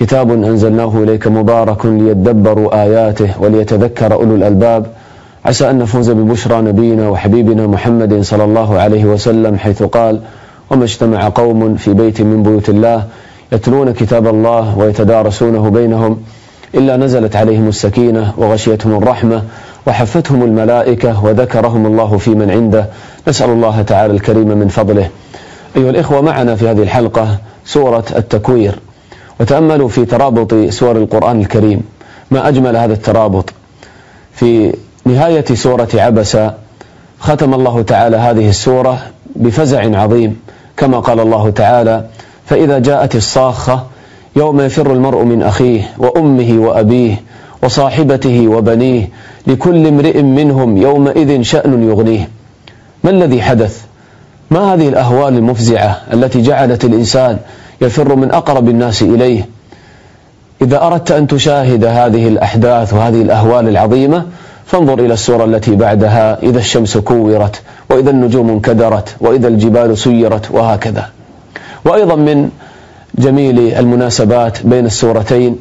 كتاب أنزلناه إليك مبارك ليدبروا آياته وليتذكر أولو الألباب. عسى أن نفوز ببشرى نبينا وحبيبنا محمد صلى الله عليه وسلم حيث قال وما اجتمع قوم في بيت من بيوت الله يتلون كتاب الله ويتدارسونه بينهم إلا نزلت عليهم السكينة وغشيتهم الرحمة وحفتهم الملائكة وذكرهم الله في من عنده. نسأل الله تعالى الكريم من فضله. أيها الإخوة معنا في هذه الحلقة سورة التكوير. وتأملوا في ترابط سور القرآن الكريم ما أجمل هذا الترابط. في نهاية سورة عبس ختم الله تعالى هذه السورة بفزع عظيم كما قال الله تعالى فإذا جاءت الصاخة يوم يفر المرء من أخيه وأمه وأبيه وصاحبته وبنيه لكل امرئ منهم يومئذ شأن يغنيه ما الذي حدث؟ ما هذه الأهوال المفزعة التي جعلت الإنسان يفر من أقرب الناس إليه. إذا أردت أن تشاهد هذه الأحداث وهذه الأهوال العظيمة فانظر إلى السورة التي بعدها إذا الشمس كورت وإذا النجوم انكدرت وإذا الجبال سيرت وهكذا. وأيضا من جميل المناسبات بين السورتين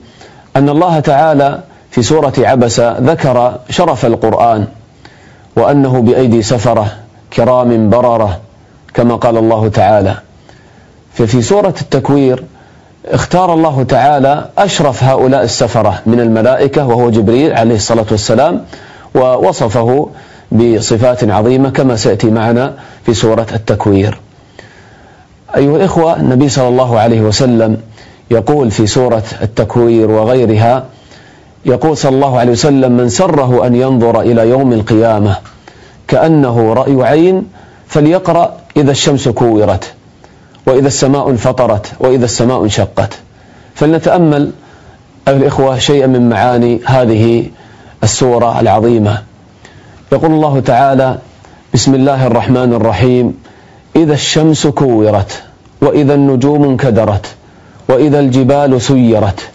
أن الله تعالى في سورة عبس ذكر شرف القرآن وأنه بأيدي سفرة كرام بررة كما قال الله تعالى ففي سورة التكوير اختار الله تعالى أشرف هؤلاء السفرة من الملائكة وهو جبريل عليه الصلاة والسلام ووصفه بصفات عظيمة كما سيأتي معنا في سورة التكوير. أيها الإخوة النبي صلى الله عليه وسلم يقول في سورة التكوير وغيرها يقول صلى الله عليه وسلم من سره أن ينظر إلى يوم القيامة كأنه رأي عين فليقرأ إذا الشمس كورت. وإذا السماء انفطرت وإذا السماء انشقت. فلنتأمل أيها الإخوة شيئا من معاني هذه السورة العظيمة. يقول الله تعالى بسم الله الرحمن الرحيم إذا الشمس كورت وإذا النجوم انكدرت وإذا الجبال سيرت.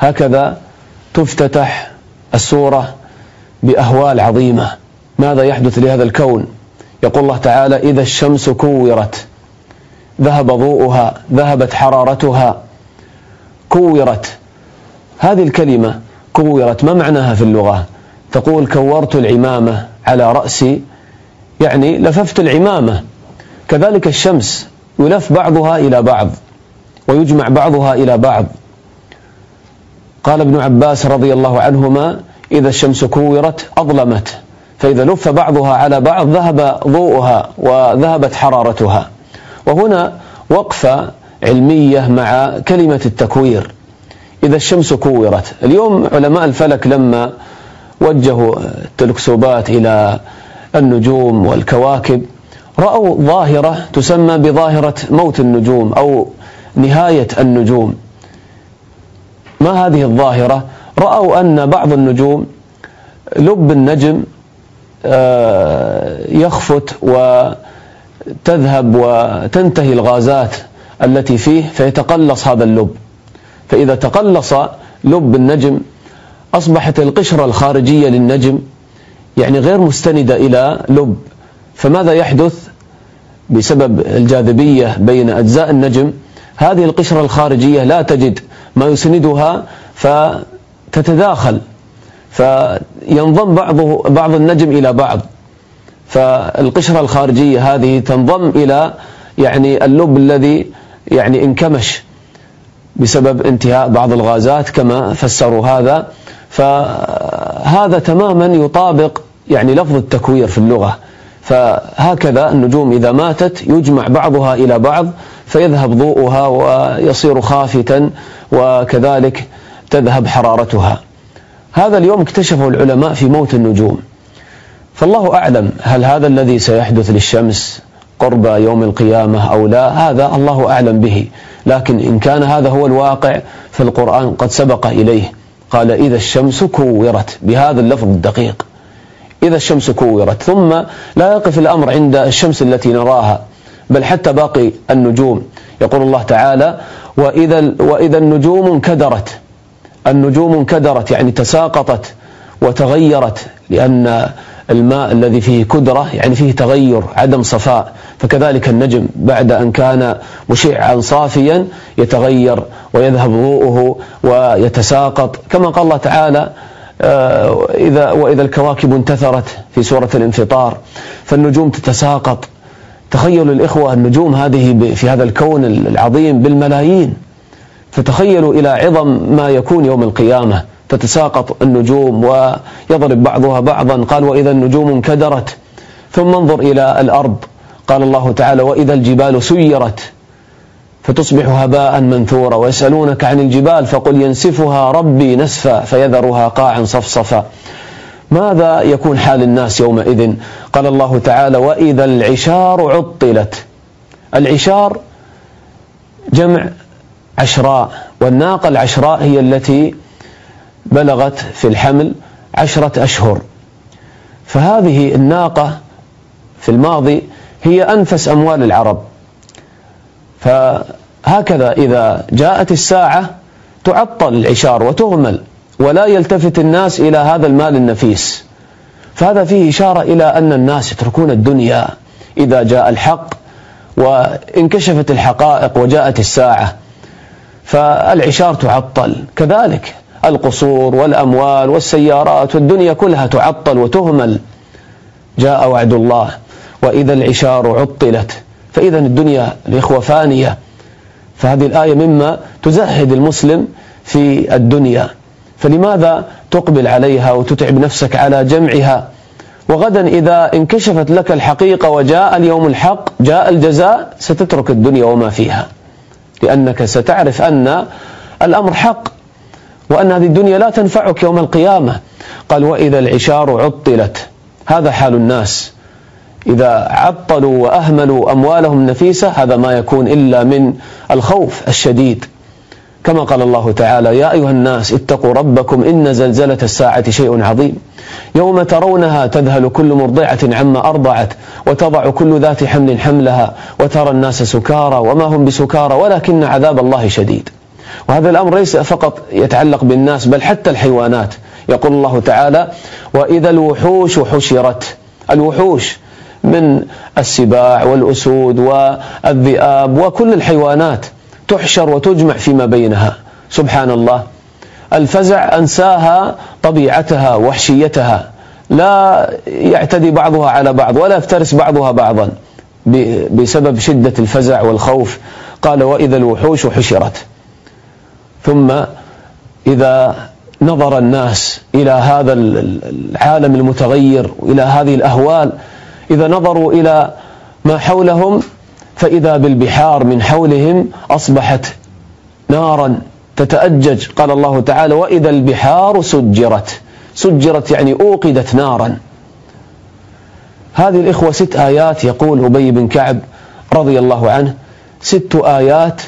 هكذا تفتتح السورة بأهوال عظيمة. ماذا يحدث لهذا الكون؟ يقول الله تعالى إذا الشمس كورت ذهب ضوءها ذهبت حرارتها كورت. هذه الكلمة كورت ما معناها في اللغة؟ تقول كورت العمامة على رأسي يعني لففت العمامة. كذلك الشمس يلف بعضها إلى بعض ويجمع بعضها إلى بعض. قال ابن عباس رضي الله عنهما إذا الشمس كورت أظلمت فإذا لف بعضها على بعض ذهب ضوءها وذهبت حرارتها. وهنا وقفة علمية مع كلمة التكوير. إذا الشمس كورت. اليوم علماء الفلك لما وجهوا التلكسوبات إلى النجوم والكواكب رأوا ظاهرة تسمى بظاهرة موت النجوم أو نهاية النجوم. ما هذه الظاهرة؟ رأوا أن بعض النجوم لب النجم يخفت وتذهب وتنتهي الغازات التي فيه فيتقلص هذا اللب. فإذا تقلص لب النجم أصبحت القشرة الخارجية للنجم يعني غير مستندة إلى لب. فماذا يحدث بسبب الجاذبية بين أجزاء النجم؟ هذه القشرة الخارجية لا تجد ما يسندها فتتداخل فينضم بعضه بعض النجم إلى بعض. فالقشرة الخارجية هذه تنضم إلى يعني اللب الذي يعني انكمش بسبب انتهاء بعض الغازات كما فسروا هذا. فهذا تماما يطابق يعني لفظ التكوير في اللغة. فهكذا النجوم إذا ماتت يجمع بعضها إلى بعض فيذهب ضوءها ويصير خافتا وكذلك تذهب حرارتها. هذا اليوم اكتشفه العلماء في موت النجوم. فالله أعلم هل هذا الذي سيحدث للشمس قرب يوم القيامة أو لا هذا الله أعلم به. لكن إن كان هذا هو الواقع فالقرآن قد سبق إليه. قال إذا الشمس كورت بهذا اللفظ الدقيق. إذا الشمس كورت ثم لا يقف الأمر عند الشمس التي نراها بل حتى باقي النجوم. يقول الله تعالى وإذا, وإذا النجوم انكدرت النجوم انكدرت يعني تساقطت وتغيرت لأن الماء الذي فيه كدرة يعني فيه تغير عدم صفاء. فكذلك النجم بعد أن كان مشعا صافيا يتغير ويذهب ضوءه ويتساقط. كما قال الله تعالى آه، إذا وإذا الكواكب انتثرت في سورة الانفطار فالنجوم تتساقط. تخيلوا الإخوة النجوم هذه في هذا الكون العظيم بالملايين. فتخيلوا إلى عظم ما يكون يوم القيامة. تتساقط النجوم ويضرب بعضها بعضا. قال وإذا النجوم انكدرت ثم انظر إلى الأرض. قال الله تعالى وإذا الجبال سيرت فتصبح هباء منثورا ويسألونك عن الجبال فقل ينسفها ربي نسفا فيذرها قاعا صفصفا. ماذا يكون حال الناس يومئذ؟ قال الله تعالى وإذا العشار عطلت. العشار جمع عشراء والناقة العشراء هي التي بلغت في الحمل عشرة أشهر. فهذه الناقة في الماضي هي أنفس أموال العرب. فهكذا إذا جاءت الساعة تعطل العشار وتهمل ولا يلتفت الناس إلى هذا المال النفيس. فهذا فيه إشارة إلى أن الناس يتركون الدنيا إذا جاء الحق وانكشفت الحقائق وجاءت الساعة. فالعشار تعطل. كذلك القصور والأموال والسيارات والدنيا كلها تعطل وتهمل. جاء وعد الله وإذا العشار عطلت فإذا الدنيا الإخوة فانية. فهذه الآية مما تزهد المسلم في الدنيا. فلماذا تقبل عليها وتتعب نفسك على جمعها؟ وغدا إذا انكشفت لك الحقيقة وجاء اليوم الحق جاء الجزاء ستترك الدنيا وما فيها. لأنك ستعرف أن الأمر حق. وأن هذه الدنيا لا تنفعك يوم القيامة. قال وإذا العشار عطلت. هذا حال الناس. إذا عطلوا وأهملوا أموالهم النفيسة هذا ما يكون إلا من الخوف الشديد. كما قال الله تعالى يا أيها الناس اتقوا ربكم إن زلزلة الساعة شيء عظيم. يوم ترونها تذهل كل مرضعة عما أرضعت وتضع كل ذات حمل حملها وترى الناس سكارى وما هم بسكارى ولكن عذاب الله شديد. وهذا الأمر ليس فقط يتعلق بالناس بل حتى الحيوانات. يقول الله تعالى وإذا الوحوش حشرت. الوحوش من السباع والأسود والذئاب وكل الحيوانات تحشر وتجمع فيما بينها. سبحان الله. الفزع أنساها طبيعتها وحشيتها. لا يعتدي بعضها على بعض ولا يفترس بعضها بعضا بسبب شدة الفزع والخوف. قال وإذا الوحوش حشرت. ثم إذا نظر الناس إلى هذا العالم المتغير إلى هذه الأهوال إذا نظروا إلى ما حولهم فإذا بالبحار من حولهم أصبحت نارا تتأجج. قال الله تعالى وإذا البحار سجرت. سجرت يعني أوقدت نارا. هذه الإخوة ست آيات يقول أبي بن كعب رضي الله عنه. ست آيات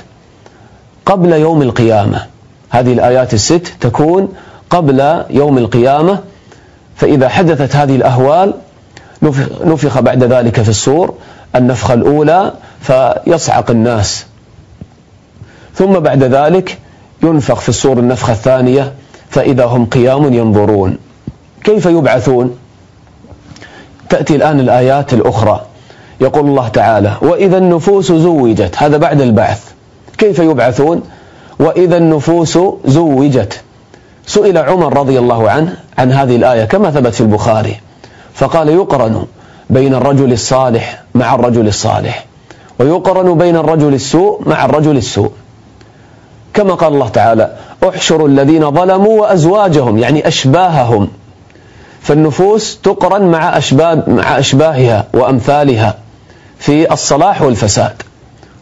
قبل يوم القيامة. هذه الآيات الست تكون قبل يوم القيامة فإذا حدثت هذه الأهوال نفخ بعد ذلك في الصور النفخة الأولى فيصعق الناس. ثم بعد ذلك ينفخ في الصور النفخة الثانية فإذا هم قيام ينظرون. كيف يبعثون؟ تأتي الآن الآيات الأخرى. يقول الله تعالى وإذا النفوس زوجت. هذا بعد البعث. كيف يبعثون؟ وإذا النفوس زوجت. سئل عمر رضي الله عنه عن هذه الآية كما ثبت في البخاري. فقال يقرن بين الرجل الصالح مع الرجل الصالح ويقرن بين الرجل السوء مع الرجل السوء. كما قال الله تعالى أحشروا الذين ظلموا وأزواجهم يعني أشباههم. فالنفوس تقرن مع أشباه مع أشباهها وأمثالها في الصلاح والفساد.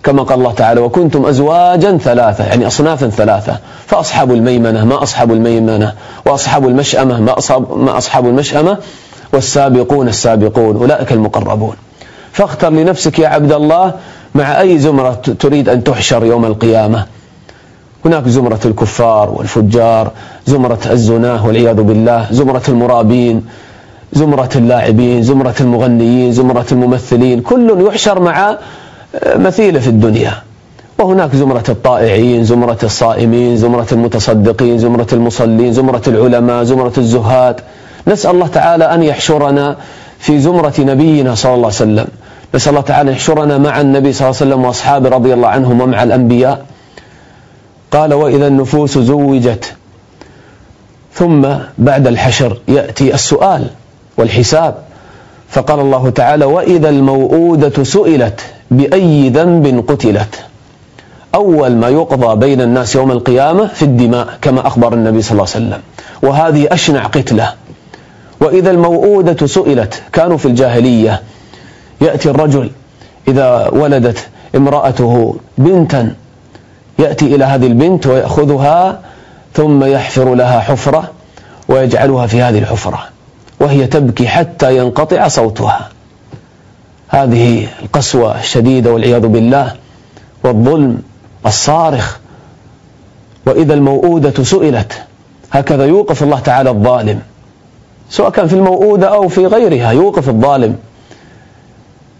كما قال الله تعالى وكنتم أزواجا ثلاثة يعني أصنافا ثلاثة. فأصحاب الميمنة ما أصحاب الميمنة وأصحاب المشأمة ما أصحاب, ما أصحاب المشأمة والسابقون السابقون أولئك المقربون. فاختر لنفسك يا عبد الله مع أي زمرة تريد أن تحشر يوم القيامة. هناك زمرة الكفار والفجار زمرة الزناه والعياذ بالله زمرة المرابين زمرة اللاعبين زمرة المغنيين زمرة الممثلين كل يحشر مع مثيلة في الدنيا. وهناك زمرة الطائعين زمرة الصائمين زمرة المتصدقين زمرة المصلين زمرة العلماء زمرة الزهاد. نسأل الله تعالى أن يحشرنا في زمرة نبينا صلى الله عليه وسلم. نسأل الله تعالى أن يحشرنا مع النبي صلى الله عليه وسلم وأصحابه رضي الله عنهم ومع الأنبياء. قال وإذا النفوس زوجت ثم بعد الحشر يأتي السؤال والحساب. فقال الله تعالى وإذا الموءودة سئلت. بأي ذنب قتلت. أول ما يقضى بين الناس يوم القيامة في الدماء كما أخبر النبي صلى الله عليه وسلم. وهذه أشنع قتلة. وإذا الموءودة سئلت كانوا في الجاهلية. يأتي الرجل إذا ولدت امرأته بنتا يأتي إلى هذه البنت ويأخذها ثم يحفر لها حفرة ويجعلها في هذه الحفرة. وهي تبكي حتى ينقطع صوتها. هذه القسوة الشديدة والعياذ بالله والظلم الصارخ. وإذا الموؤودة سئلت هكذا يوقف الله تعالى الظالم سواء كان في الموؤودة أو في غيرها يوقف الظالم.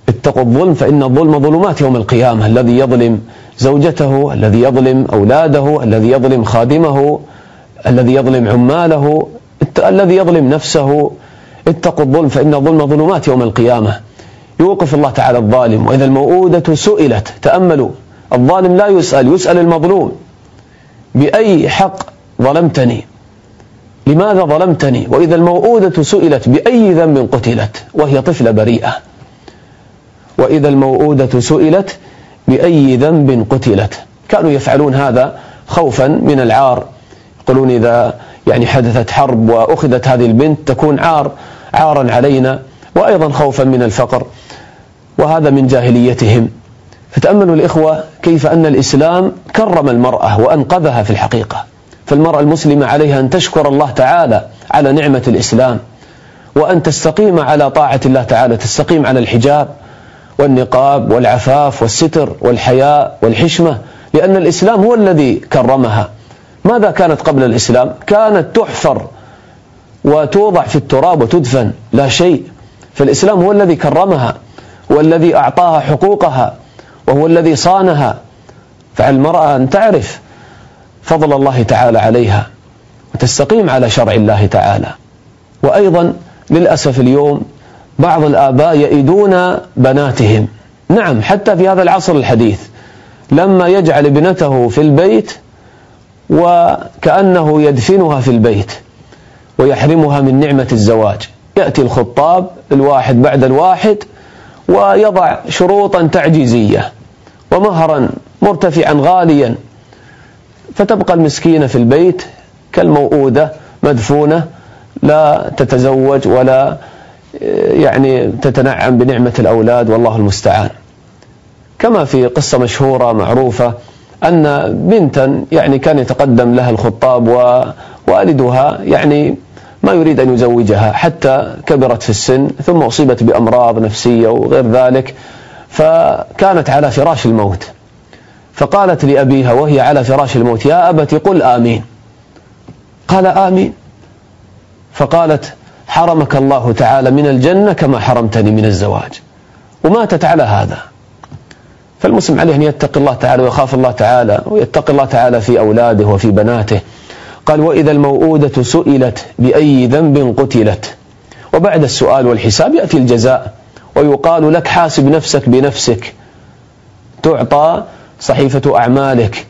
اتقوا الظلم فإن الظلم ظلمات يوم القيامة. الذي يظلم زوجته الذي يظلم أولاده الذي يظلم خادمه الذي يظلم عماله الذي يظلم نفسه. اتقوا الظلم فإن الظلم ظلمات يوم القيامة. يوقف الله تعالى الظالم. وإذا الموءودة سئلت تأملوا. الظالم لا يسأل يسأل المظلوم. بأي حق ظلمتني؟ لماذا ظلمتني؟ وإذا الموءودة سئلت بأي ذنب قتلت؟ وهي طفلة بريئة. وإذا الموءودة سئلت بأي ذنب قتلت؟ كانوا يفعلون هذا خوفا من العار. يقولون إذا يعني حدثت حرب وأخذت هذه البنت تكون عار عارا علينا. وأيضا خوفا من الفقر. وهذا من جاهليتهم. فتأملوا الإخوة كيف أن الإسلام كرم المرأة وأنقذها في الحقيقة. فالمرأة المسلمة عليها أن تشكر الله تعالى على نعمة الإسلام وأن تستقيم على طاعة الله تعالى تستقيم على الحجاب والنقاب والعفاف والستر والحياء والحشمة لأن الإسلام هو الذي كرمها. ماذا كانت قبل الإسلام؟ كانت تحفر وتوضع في التراب وتدفن لا شيء. فالإسلام هو الذي كرمها. والذي أعطاها حقوقها وهو الذي صانها فعلى المرأة أن تعرف فضل الله تعالى عليها وتستقيم على شرع الله تعالى. وأيضا للأسف اليوم بعض الآباء يئدون بناتهم. نعم حتى في هذا العصر الحديث لما يجعل ابنته في البيت وكأنه يدفنها في البيت ويحرمها من نعمة الزواج. يأتي الخطاب الواحد بعد الواحد ويضع شروطا تعجيزية ومهرا مرتفعا غاليا. فتبقى المسكينة في البيت كالموؤودة مدفونة لا تتزوج ولا يعني تتنعم بنعمة الأولاد والله المستعان. كما في قصة مشهورة معروفة أن بنتا يعني كان يتقدم لها الخطاب ووالدها يعني ما يريد أن يزوجها حتى كبرت في السن ثم أصيبت بأمراض نفسية وغير ذلك فكانت على فراش الموت. فقالت لأبيها وهي على فراش الموت يا أبت قل آمين. قال آمين. فقالت حرمك الله تعالى من الجنة كما حرمتني من الزواج. وماتت على هذا. فالمسلم عليه أن يتقي الله تعالى ويخاف الله تعالى ويتقي الله تعالى في أولاده وفي بناته. قال وإذا الموءودة سئلت بأي ذنب قتلت. وبعد السؤال والحساب يأتي الجزاء ويقال لك حاسب نفسك بنفسك. تعطى صحيفة أعمالك.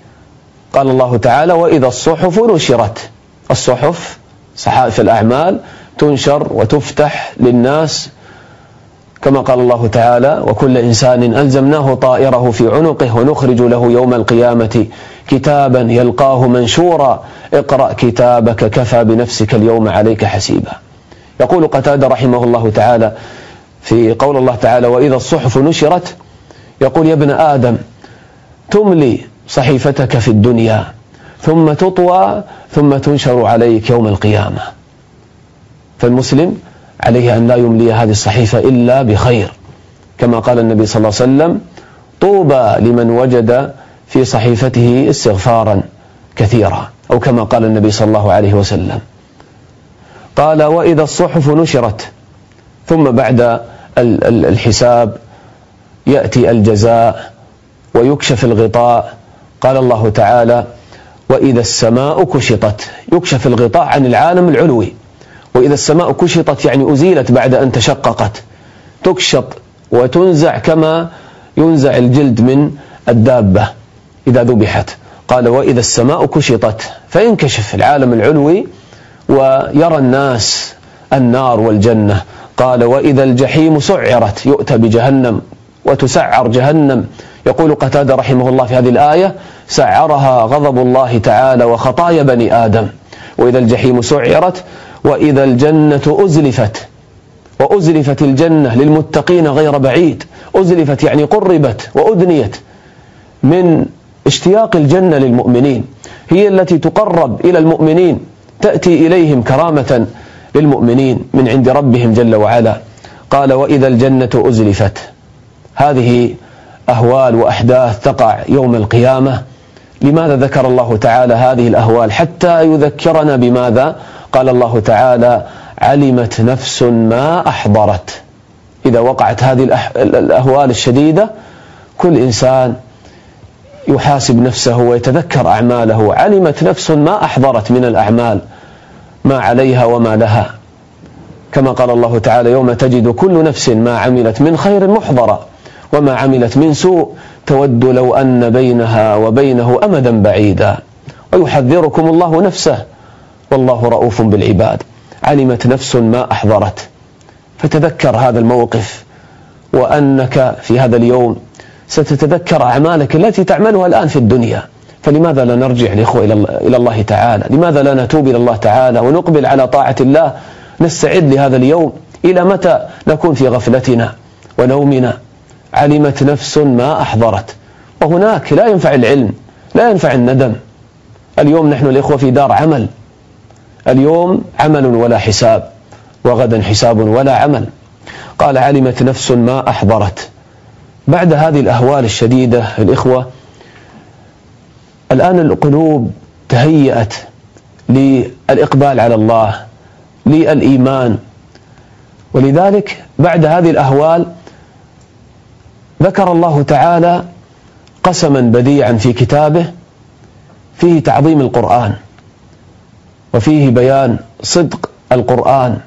قال الله تعالى وإذا الصحف نشرت. الصحف صحائف الأعمال تنشر وتفتح للناس. كما قال الله تعالى وكل إنسان ألزمناه طائره في عنقه ونخرج له يوم القيامة كتابا يلقاه منشورا اقرأ كتابك كفى بنفسك اليوم عليك حسيبا. يقول قتادة رحمه الله تعالى في قول الله تعالى وإذا الصحف نشرت يقول يا ابن آدم تملي صحيفتك في الدنيا ثم تطوى ثم تنشر عليك يوم القيامة. فالمسلم عليه أن لا يملي هذه الصحيفة إلا بخير كما قال النبي صلى الله عليه وسلم طوبى لمن وجد في صحيفته استغفارا كثيرا أو كما قال النبي صلى الله عليه وسلم. قال وإذا الصحف نشرت ثم بعد الحساب يأتي الجزاء ويكشف الغطاء. قال الله تعالى وإذا السماء كشطت يكشف الغطاء عن العالم العلوي. وإذا السماء كشطت يعني أزيلت بعد أن تشققت. تكشط وتنزع كما ينزع الجلد من الدابة. إذا ذبحت. قال وإذا السماء كشطت فينكشف العالم العلوي ويرى الناس النار والجنة. قال وإذا الجحيم سعرت يؤتى بجهنم وتسعر جهنم. يقول قتادة رحمه الله في هذه الآية سعرها غضب الله تعالى وخطايا بني آدم. وإذا الجحيم سعرت وإذا الجنة أزلفت. وأزلفت الجنة للمتقين غير بعيد. أزلفت يعني قربت وأدنيت من اشتياق الجنة للمؤمنين هي التي تقرب إلى المؤمنين تأتي إليهم كرامة للمؤمنين من عند ربهم جل وعلا. قال وإذا الجنة أزلفت. هذه أهوال وأحداث تقع يوم القيامة. لماذا ذكر الله تعالى هذه الأهوال؟ حتى يذكرنا بماذا؟ قال الله تعالى علمت نفس ما أحضرت. إذا وقعت هذه الأهوال الشديدة كل إنسان يحاسب نفسه ويتذكر أعماله. علمت نفس ما أحضرت من الأعمال ما عليها وما لها. كما قال الله تعالى يوم تجد كل نفس ما عملت من خير محضرا وما عملت من سوء تود لو أن بينها وبينه أمدا بعيدا. ويحذركم الله نفسه والله رؤوف بالعباد. علمت نفس ما أحضرت. فتذكر هذا الموقف وأنك في هذا اليوم ستتذكر أعمالك التي تعملها الآن في الدنيا. فلماذا لا نرجع الإخوة إلى الله تعالى؟ لماذا لا نتوب إلى الله تعالى ونقبل على طاعة الله؟ نستعد لهذا اليوم. إلى متى نكون في غفلتنا ونومنا؟ علمت نفس ما أحضرت. وهناك لا ينفع العلم لا ينفع الندم. اليوم نحن الإخوة في دار عمل. اليوم عمل ولا حساب وغدا حساب ولا عمل. قال علمت نفس ما أحضرت. بعد هذه الأهوال الشديدة الإخوة الآن القلوب تهيأت للإقبال على الله للإيمان. ولذلك بعد هذه الأهوال ذكر الله تعالى قسما بديعا في كتابه فيه تعظيم القرآن وفيه بيان صدق القرآن.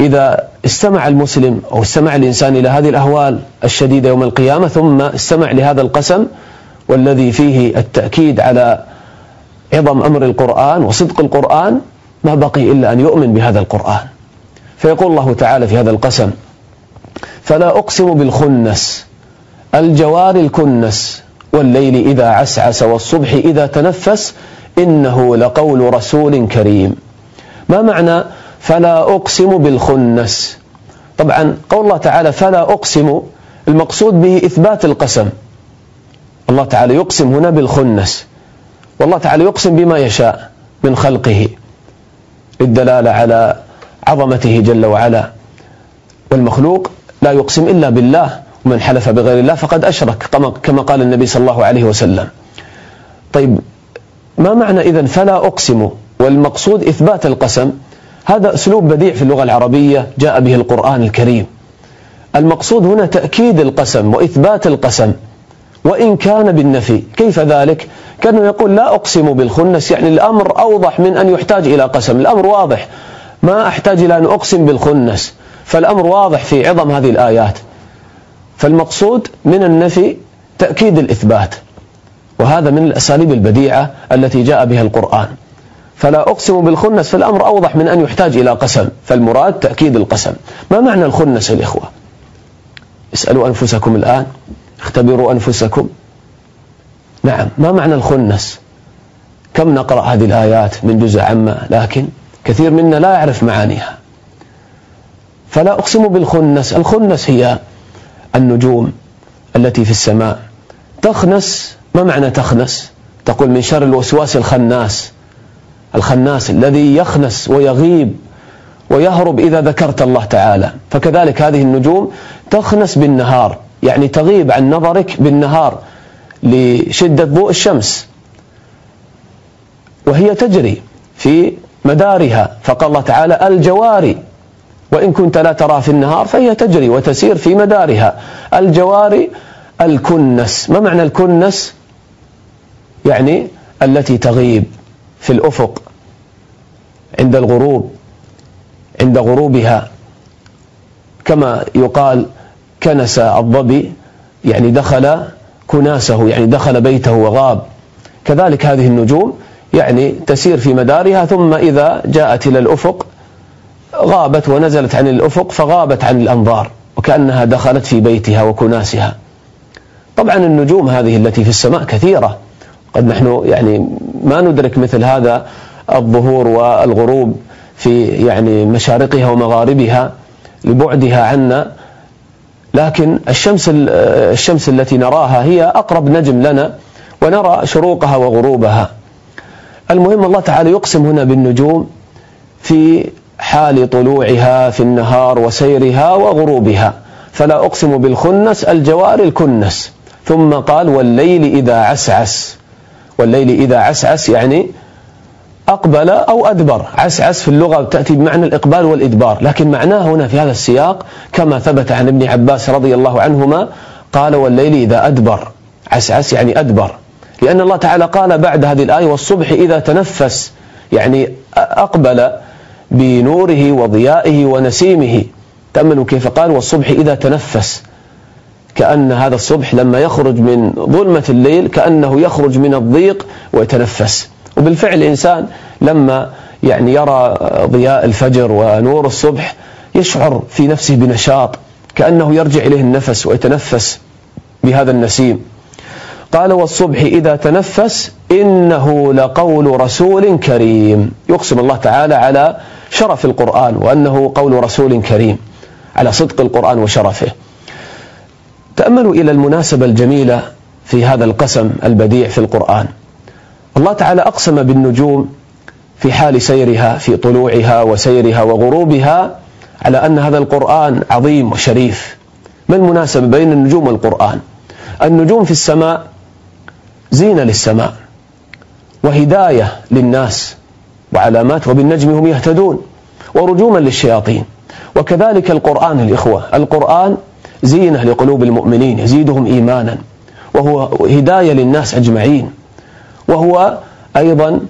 فإذا استمع المسلم أو استمع الإنسان إلى هذه الأهوال الشديدة يوم القيامة ثم استمع لهذا القسم والذي فيه التأكيد على عظم أمر القرآن وصدق القرآن ما بقي إلا أن يؤمن بهذا القرآن. فيقول الله تعالى في هذا القسم فلا أقسم بالخنس الجوار الكنس والليل إذا عسعس والصبح إذا تنفس إنه لقول رسول كريم. ما معنى فلا أقسم بالخنس. طبعا قول الله تعالى فلا أقسم المقصود به إثبات القسم. الله تعالى يقسم هنا بالخنس. والله تعالى يقسم بما يشاء من خلقه. للدلالة على عظمته جل وعلا. والمخلوق لا يقسم إلا بالله ومن حلف بغير الله فقد أشرك كما قال النبي صلى الله عليه وسلم. طيب ما معنى إذن فلا أقسم؟ والمقصود إثبات القسم هذا أسلوب بديع في اللغة العربية جاء به القرآن الكريم. المقصود هنا تأكيد القسم وإثبات القسم. وإن كان بالنفي كيف ذلك؟ كأنه يقول لا أقسم بالخنس يعني الأمر أوضح من أن يحتاج إلى قسم. الأمر واضح. ما أحتاج إلى أن أقسم بالخنس. فالأمر واضح في عظم هذه الآيات. فالمقصود من النفي تأكيد الإثبات. وهذا من الأساليب البديعة التي جاء بها القرآن. فلا أقسم بالخنس فالأمر أوضح من أن يحتاج إلى قسم. فالمراد تأكيد القسم. ما معنى الخنس الإخوة اسألوا أنفسكم الآن. اختبروا أنفسكم. نعم ما معنى الخنس؟ كم نقرأ هذه الآيات من جزء عامة؟ لكن كثير منا لا يعرف معانيها. فلا أقسم بالخنس. الخنس هي النجوم التي في السماء. تخنس ما معنى تخنس؟ تقول من شر الوسواس الخناس. الخناس الذي يخنس ويغيب ويهرب إذا ذكرت الله تعالى. فكذلك هذه النجوم تخنس بالنهار يعني تغيب عن نظرك بالنهار لشدة ضوء الشمس. وهي تجري في مدارها. فقال الله تعالى الجواري وإن كنت لا ترى في النهار فهي تجري وتسير في مدارها. الجواري الكنس. ما معنى الكنس؟ يعني التي تغيب. في الأفق عند الغروب عند غروبها. كما يقال كنس الظبي يعني دخل كناسه يعني دخل بيته وغاب. كذلك هذه النجوم يعني تسير في مدارها ثم إذا جاءت إلى الأفق غابت ونزلت عن الأفق فغابت عن الأنظار وكأنها دخلت في بيتها وكناسها. طبعا النجوم هذه التي في السماء كثيرة. قد نحن يعني ما ندرك مثل هذا الظهور والغروب في يعني مشارقها ومغاربها لبعدها عنا. لكن الشمس الشمس التي نراها هي أقرب نجم لنا ونرى شروقها وغروبها. المهم الله تعالى يقسم هنا بالنجوم في حال طلوعها في النهار وسيرها وغروبها. فلا أقسم بالخنس الجوار الكنس. ثم قال والليل إذا عسعس. والليل إذا عسعس يعني أقبل أو أدبر. عسعس في اللغة تأتي بمعنى الإقبال والإدبار. لكن معناه هنا في هذا السياق كما ثبت عن ابن عباس رضي الله عنهما قال والليل إذا أدبر. عسعس يعني أدبر. لأن الله تعالى قال بعد هذه الآية والصبح إذا تنفس يعني أقبل بنوره وضيائه ونسيمه. تأملوا كيف قال والصبح إذا تنفس. كأن هذا الصبح لما يخرج من ظلمة الليل كأنه يخرج من الضيق ويتنفس. وبالفعل الإنسان لما يعني يرى ضياء الفجر ونور الصبح يشعر في نفسه بنشاط كأنه يرجع إليه النفس ويتنفس بهذا النسيم. قال والصبح إذا تنفس إنه لقول رسول كريم. يقسم الله تعالى على شرف القرآن وأنه قول رسول كريم على صدق القرآن وشرفه. تأملوا إلى المناسبة الجميلة في هذا القسم البديع في القرآن. الله تعالى أقسم بالنجوم في حال سيرها في طلوعها وسيرها وغروبها على أن هذا القرآن عظيم وشريف. ما المناسبة بين النجوم والقرآن؟ النجوم في السماء زينة للسماء وهداية للناس وعلامات وبالنجم هم يهتدون ورجوما للشياطين. وكذلك القرآن الإخوة القرآن زينة لقلوب المؤمنين يزيدهم إيمانا. وهو هداية للناس أجمعين. وهو أيضا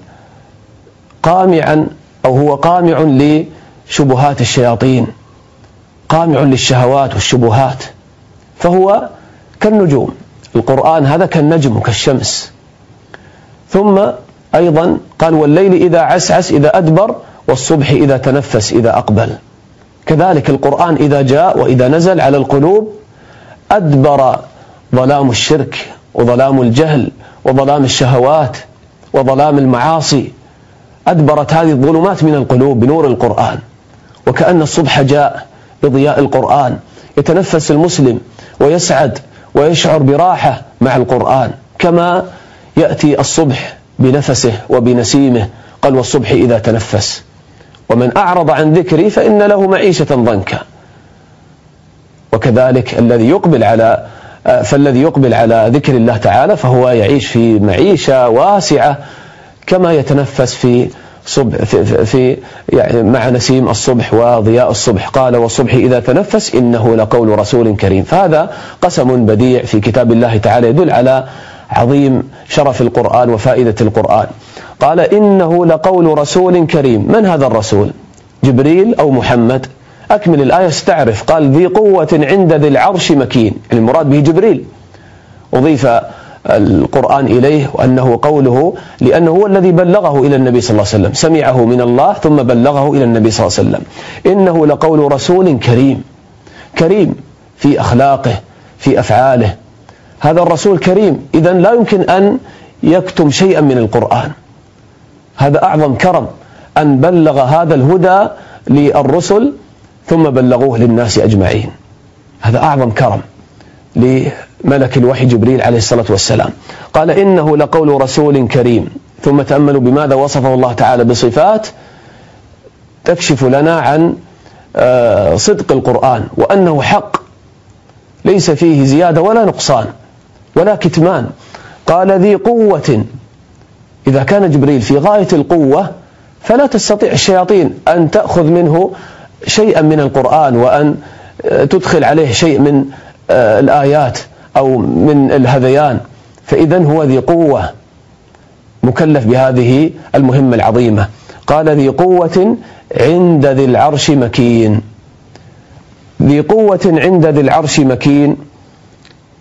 قامعا أو هو قامع لشبهات الشياطين. قامع للشهوات والشبهات. فهو كالنجوم. القرآن هذا كالنجم كالشمس. ثم أيضا قال والليل إذا عسعس إذا أدبر والصبح إذا تنفس إذا أقبل. كذلك القرآن إذا جاء وإذا نزل على القلوب أدبر ظلام الشرك وظلام الجهل وظلام الشهوات وظلام المعاصي. أدبرت هذه الظلمات من القلوب بنور القرآن. وكأن الصبح جاء بضياء القرآن. يتنفس المسلم ويسعد ويشعر براحة مع القرآن. كما يأتي الصبح بنفسه وبنسيمه. قال والصبح إذا تنفس. ومن أعرض عن ذكري فإن له معيشة ضنكا. وكذلك الذي يقبل على فالذي يقبل على ذكر الله تعالى فهو يعيش في معيشة واسعة كما يتنفس في صبح في, في يعني مع نسيم الصبح وضياء الصبح. قال والصبح إذا تنفس إنه لقول رسول كريم. فهذا قسم بديع في كتاب الله تعالى يدل على عظيم شرف القرآن وفائدة القرآن. قال إنه لقول رسول كريم. من هذا الرسول؟ جبريل أو محمد؟ أكمل الآية استعرف. قال ذي قوة عند ذي العرش مكين. يعني المراد به جبريل. أضيف القرآن إليه وأنه قوله لأنه هو الذي بلغه إلى النبي صلى الله عليه وسلم. سمعه من الله ثم بلغه إلى النبي صلى الله عليه وسلم. إنه لقول رسول كريم. كريم في أخلاقه في أفعاله. هذا الرسول كريم. إذا لا يمكن أن يكتم شيئا من القرآن. هذا أعظم كرم أن بلغ هذا الهدى للرسل ثم بلغوه للناس أجمعين. هذا أعظم كرم لملك الوحي جبريل عليه الصلاة والسلام. قال إنه لقول رسول كريم. ثم تأملوا بماذا وصفه الله تعالى بصفات تكشف لنا عن آه، صدق القرآن وأنه حق. ليس فيه زيادة ولا نقصان ولا كتمان. قال ذي قوة إذا كان جبريل في غاية القوة فلا تستطيع الشياطين أن تأخذ منه شيئا من القرآن وأن تدخل عليه شيء من آه، الآيات أو من الهذيان. فإذا هو ذي قوة مكلف بهذه المهمة العظيمة. قال ذي قوة عند ذي العرش مكين. ذي قوة عند ذي العرش مكين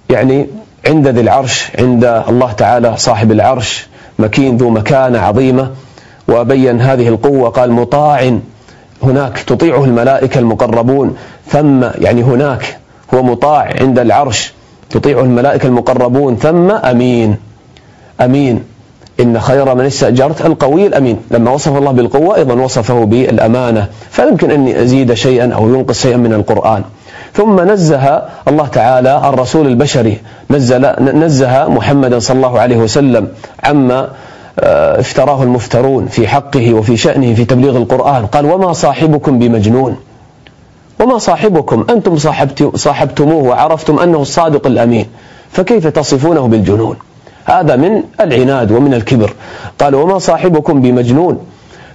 يعني عند ذي العرش عند الله تعالى صاحب العرش. مكين ذو مكانة عظيمة وبين هذه القوة قال مطاع هناك تطيعه الملائكة المقربون ثم يعني هناك هو مطاع عند العرش تطيعه الملائكة المقربون ثم أمين أمين. إن خير من استأجرت القوي الأمين لما وصف الله بالقوة أيضا وصفه بالأمانة. فيمكن أن يزيد شيئا أو ينقص شيئا من القرآن. ثم نزه الله تعالى الرسول البشري نزل نزه محمدا صلى الله عليه وسلم عما آه، افتراه المفترون في حقه وفي شأنه في تبليغ القرآن. قال وما صاحبكم بمجنون؟ وما صاحبكم؟ أنتم صاحبتموه وعرفتم أنه الصادق الأمين فكيف تصفونه بالجنون؟ هذا من العناد ومن الكبر. قال وما صاحبكم بمجنون؟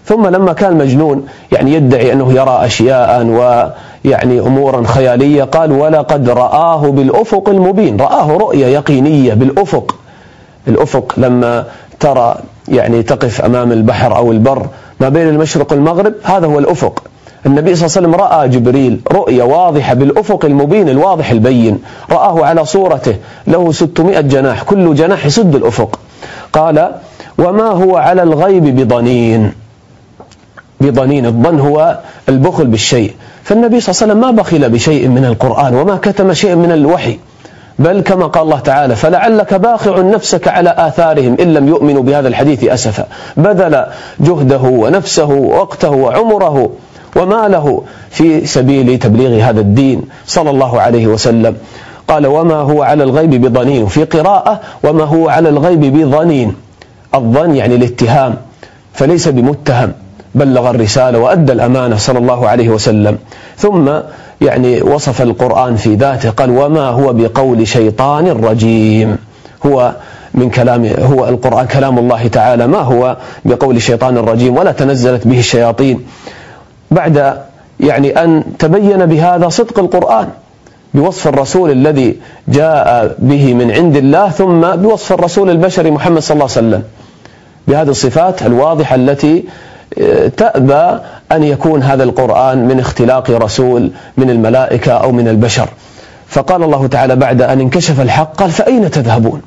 ثم لما كان مجنون يعني يدعي أنه يرى أشياء ويعني أمورا خيالية قال ولقد رآه بالأفق المبين. رآه رؤية يقينية بالأفق. الأفق لما ترى يعني تقف أمام البحر أو البر ما بين المشرق والمغرب هذا هو الأفق. النبي صلى الله عليه وسلم رأى جبريل رؤية واضحة بالأفق المبين الواضح البين. رآه على صورته له 600 جناح كل جناح يسد الأفق. قال وما هو على الغيب بضنين. بضنين الظن هو البخل بالشيء. فالنبي صلى الله عليه وسلم ما بخل بشيء من القرآن وما كتم شيء من الوحي. بل كما قال الله تعالى فلعلك باخع نفسك على آثارهم إن لم يؤمنوا بهذا الحديث أسفا. بذل جهده ونفسه ووقته وعمره وماله في سبيل تبليغ هذا الدين صلى الله عليه وسلم. قال وما هو على الغيب بضنين؟ وفي قراءة وما هو على الغيب بظنين الظن يعني الاتهام فليس بمتهم. بلغ الرسالة وأدى الأمانة صلى الله عليه وسلم. ثم يعني وصف القرآن في ذاته قال وما هو بقول شيطان رجيم. هو من كلام هو القرآن كلام الله تعالى. ما هو بقول شيطان الرجيم ولا تنزلت به الشياطين. بعد يعني أن تبين بهذا صدق القرآن بوصف الرسول الذي جاء به من عند الله ثم بوصف الرسول البشري محمد صلى الله عليه وسلم. بهذه الصفات الواضحة التي تأبى أن يكون هذا القرآن من اختلاق رسول من الملائكة أو من البشر. فقال الله تعالى بعد أن انكشف الحق قال فأين تذهبون؟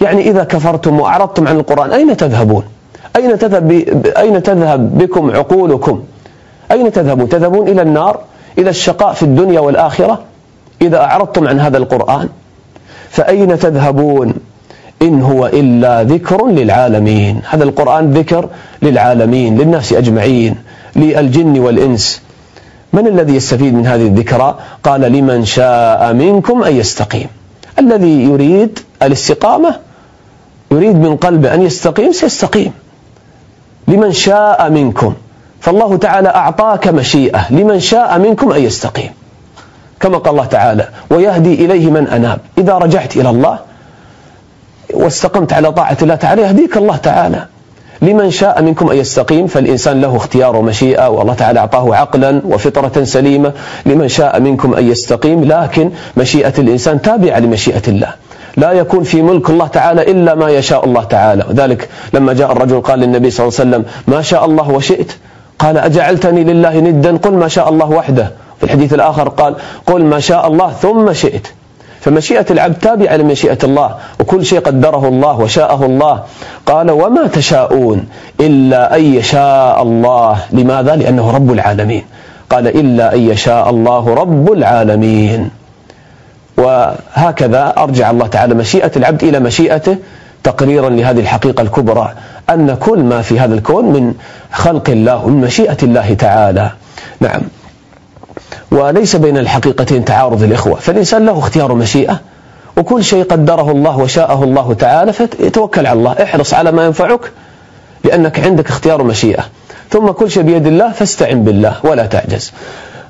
يعني إذا كفرتم وأعرضتم عن القرآن أين تذهبون؟ أين تذهب, أين تذهب بكم عقولكم؟ أين تذهبون؟ تذهبون إلى النار؟ إلى الشقاء في الدنيا والآخرة؟ إذا أعرضتم عن هذا القرآن فأين تذهبون؟ إن هو إلا ذكر للعالمين. هذا القرآن ذكر للعالمين للناس أجمعين للجن والإنس. من الذي يستفيد من هذه الذكرى؟ قال لمن شاء منكم أن يستقيم. الذي يريد الاستقامة يريد من قلبه أن يستقيم سيستقيم. لمن شاء منكم. فالله تعالى أعطاك مشيئة. لمن شاء منكم أن يستقيم. كما قال الله تعالى ويهدي إليه من أناب. إذا رجعت إلى الله واستقمت على طاعة الله تعالى يهديك الله تعالى. لمن شاء منكم أن يستقيم فالإنسان له اختيار ومشيئة والله تعالى أعطاه عقلا وفطرة سليمة. لمن شاء منكم أن يستقيم لكن مشيئة الإنسان تابعة لمشيئة الله. لا يكون في ملك الله تعالى إلا ما يشاء الله تعالى. وذلك لما جاء الرجل قال للنبي صلى الله عليه وسلم ما شاء الله وشئت؟ قال أجعلتني لله ندا؟ قل ما شاء الله وحده. في الحديث الآخر قال قل ما شاء الله ثم شئت. فمشيئة العبد تابعة لمشيئة الله وكل شيء قدره الله وشاءه الله. قال وما تشاءون إلا أن يشاء الله. لماذا؟ لأنه رب العالمين. قال إلا أن يشاء الله رب العالمين. وهكذا أرجع الله تعالى مشيئة العبد إلى مشيئته تقريرا لهذه الحقيقة الكبرى أن كل ما في هذا الكون من خلق الله ومن مشيئة الله تعالى. نعم. وليس بين الحقيقتين تعارض الإخوة. فالإنسان له اختيار مشيئة وكل شيء قدره الله وشاءه الله تعالى فتوكل على الله. احرص على ما ينفعك لأنك عندك اختيار مشيئة. ثم كل شيء بيد الله فاستعن بالله ولا تعجز.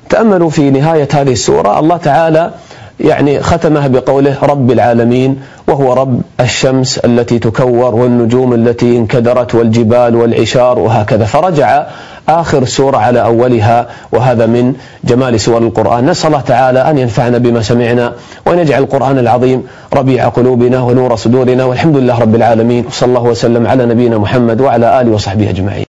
تأملوا في نهاية هذه السورة الله تعالى يعني ختمها بقوله رب العالمين وهو رب الشمس التي تكور والنجوم التي انكدرت والجبال والعشار وهكذا. فرجع آخر السورة على أولها وهذا من جمال سور القرآن. نسأل الله تعالى أن ينفعنا بما سمعنا وأن يجعل القرآن العظيم ربيع قلوبنا ونور صدورنا والحمد لله رب العالمين وصلى الله وسلم على نبينا محمد وعلى آله وصحبه أجمعين.